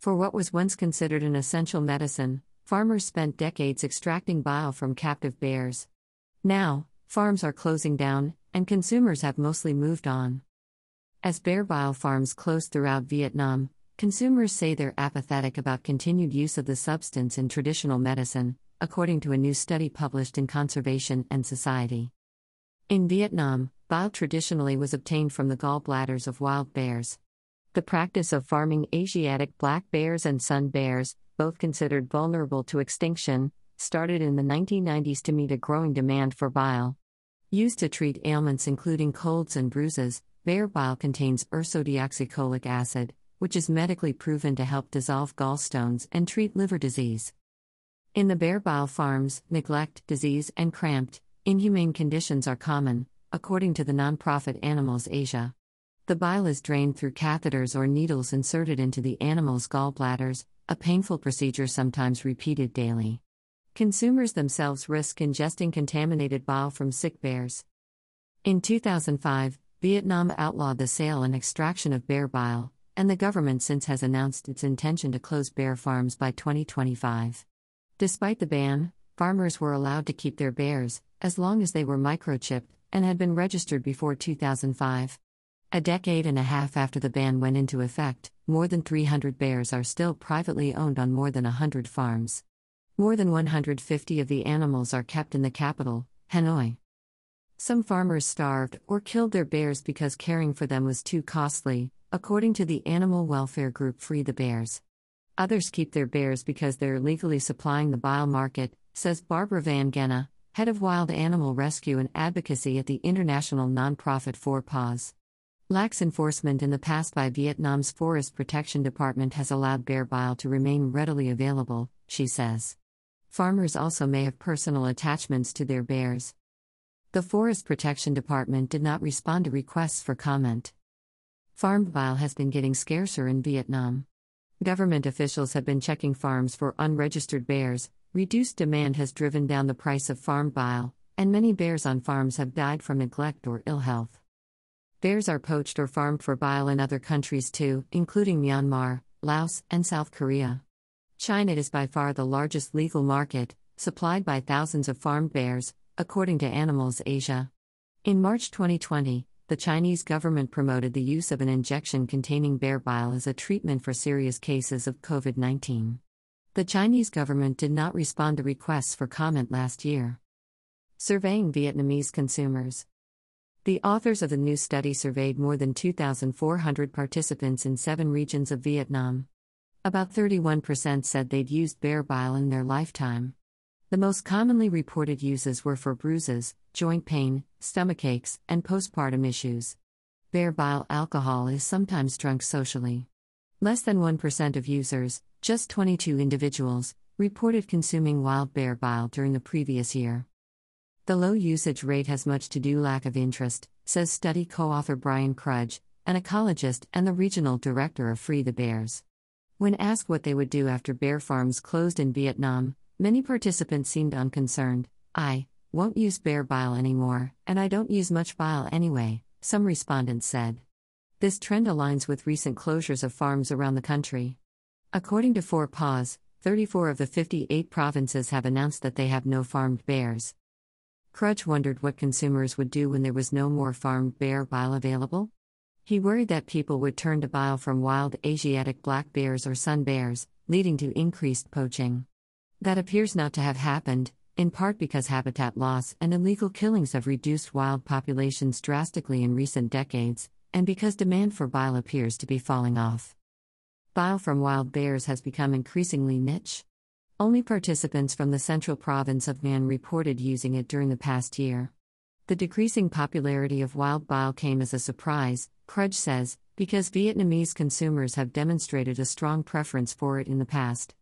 For what was once considered an essential medicine, farmers spent decades extracting bile from captive bears. Now, farms are closing down, and consumers have mostly moved on. As bear bile farms close throughout Vietnam, consumers say they're apathetic about continued use of the substance in traditional medicine, according to a new study published in Conservation and Society. In Vietnam, bile traditionally was obtained from the gallbladders of wild bears. The practice of farming Asiatic black bears and sun bears, both considered vulnerable to extinction, started in the 1990s to meet a growing demand for bile. Used to treat ailments including colds and bruises, bear bile contains ursodeoxycholic acid, which is medically proven to help dissolve gallstones and treat liver disease. In the bear bile farms, neglect, disease, and cramped, inhumane conditions are common, according to the nonprofit Animals Asia. The bile is drained through catheters or needles inserted into the animal's gallbladders, a painful procedure sometimes repeated daily. Consumers themselves risk ingesting contaminated bile from sick bears. In 2005, Vietnam outlawed the sale and extraction of bear bile, and the government since has announced its intention to close bear farms by 2025. Despite the ban, farmers were allowed to keep their bears, as long as they were microchipped and had been registered before 2005. A decade and a half after the ban went into effect, more than 300 bears are still privately owned on more than 100 farms. More than 150 of the animals are kept in the capital, Hanoi. Some farmers starved or killed their bears because caring for them was too costly, according to the animal welfare group Free the Bears. Others keep their bears because they're legally supplying the bile market, says Barbara Van Genne, head of wild animal rescue and advocacy at the international nonprofit Four Paws. Lax enforcement in the past by Vietnam's Forest Protection Department has allowed bear bile to remain readily available, she says. Farmers also may have personal attachments to their bears. The Forest Protection Department did not respond to requests for comment. Farmed bile has been getting scarcer in Vietnam. Government officials have been checking farms for unregistered bears. Reduced demand has driven down the price of farmed bile, and many bears on farms have died from neglect or ill health. Bears are poached or farmed for bile in other countries too, including Myanmar, Laos, and South Korea. China is by far the largest legal market, supplied by thousands of farmed bears, according to Animals Asia. In March 2020, the Chinese government promoted the use of an injection containing bear bile as a treatment for serious cases of COVID 19. The Chinese government did not respond to requests for comment last year. Surveying Vietnamese consumers. The authors of the new study surveyed more than 2,400 participants in seven regions of Vietnam. About 31% said they'd used bear bile in their lifetime. The most commonly reported uses were for bruises, joint pain, stomach aches, and postpartum issues. Bear bile alcohol is sometimes drunk socially. Less than 1% of users, just 22 individuals, reported consuming wild bear bile during the previous year. The low usage rate has much to do lack of interest, says study co-author Brian Crudge, an ecologist and the regional director of Free the Bears. When asked what they would do after bear farms closed in Vietnam, many participants seemed unconcerned. I won't use bear bile anymore, and I don't use much bile anyway, some respondents said. This trend aligns with recent closures of farms around the country. According to Four Paws, 34 of the 58 provinces have announced that they have no farmed bears. Crudge wondered what consumers would do when there was no more farmed bear bile available. He worried that people would turn to bile from wild Asiatic black bears or sun bears, leading to increased poaching. That appears not to have happened, in part because habitat loss and illegal killings have reduced wild populations drastically in recent decades, and because demand for bile appears to be falling off. Bile from wild bears has become increasingly niche. Only participants from the central province of Nam reported using it during the past year. The decreasing popularity of wild bile came as a surprise, Crudge says, because Vietnamese consumers have demonstrated a strong preference for it in the past.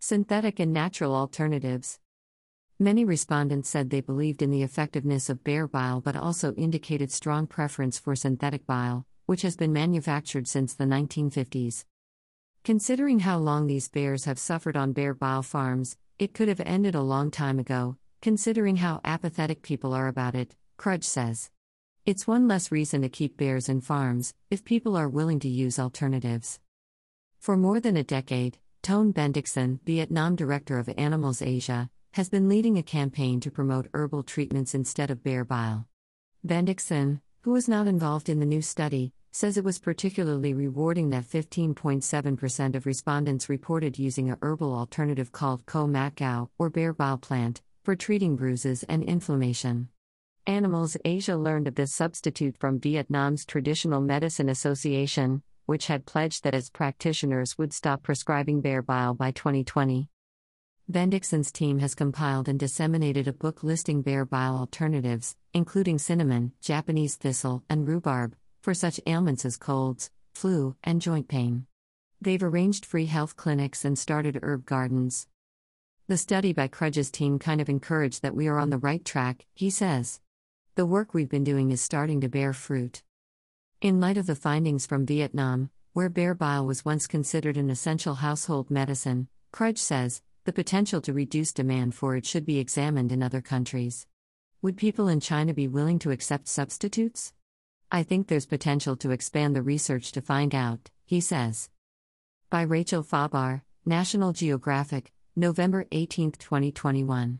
Synthetic and natural alternatives. Many respondents said they believed in the effectiveness of bear bile but also indicated strong preference for synthetic bile, which has been manufactured since the 1950s. Considering how long these bears have suffered on bear bile farms, it could have ended a long time ago, considering how apathetic people are about it, Crudge says. It's one less reason to keep bears in farms, if people are willing to use alternatives. For more than a decade, Tuan Bendixsen, Vietnam Director of Animals Asia, has been leading a campaign to promote herbal treatments instead of bear bile. Bendixsen, who was not involved in the new study, says it was particularly rewarding that 15.7% of respondents reported using a herbal alternative called Ko Mat Gao, or bear bile plant, for treating bruises and inflammation. Animals Asia learned of this substitute from Vietnam's Traditional Medicine Association, which had pledged that its practitioners would stop prescribing bear bile by 2020. Bendixsen's team has compiled and disseminated a book listing bear bile alternatives, including cinnamon, Japanese thistle, and rhubarb, for such ailments as colds, flu, and joint pain. They've arranged free health clinics and started herb gardens. The study by Crudge's team kind of encouraged that we are on the right track, he says. The work we've been doing is starting to bear fruit. In light of the findings from Vietnam, where bear bile was once considered an essential household medicine, Kruj says, the potential to reduce demand for it should be examined in other countries. Would people in China be willing to accept substitutes? I think there's potential to expand the research to find out, he says. By Rachel Fobar, National Geographic, November 18, 2021.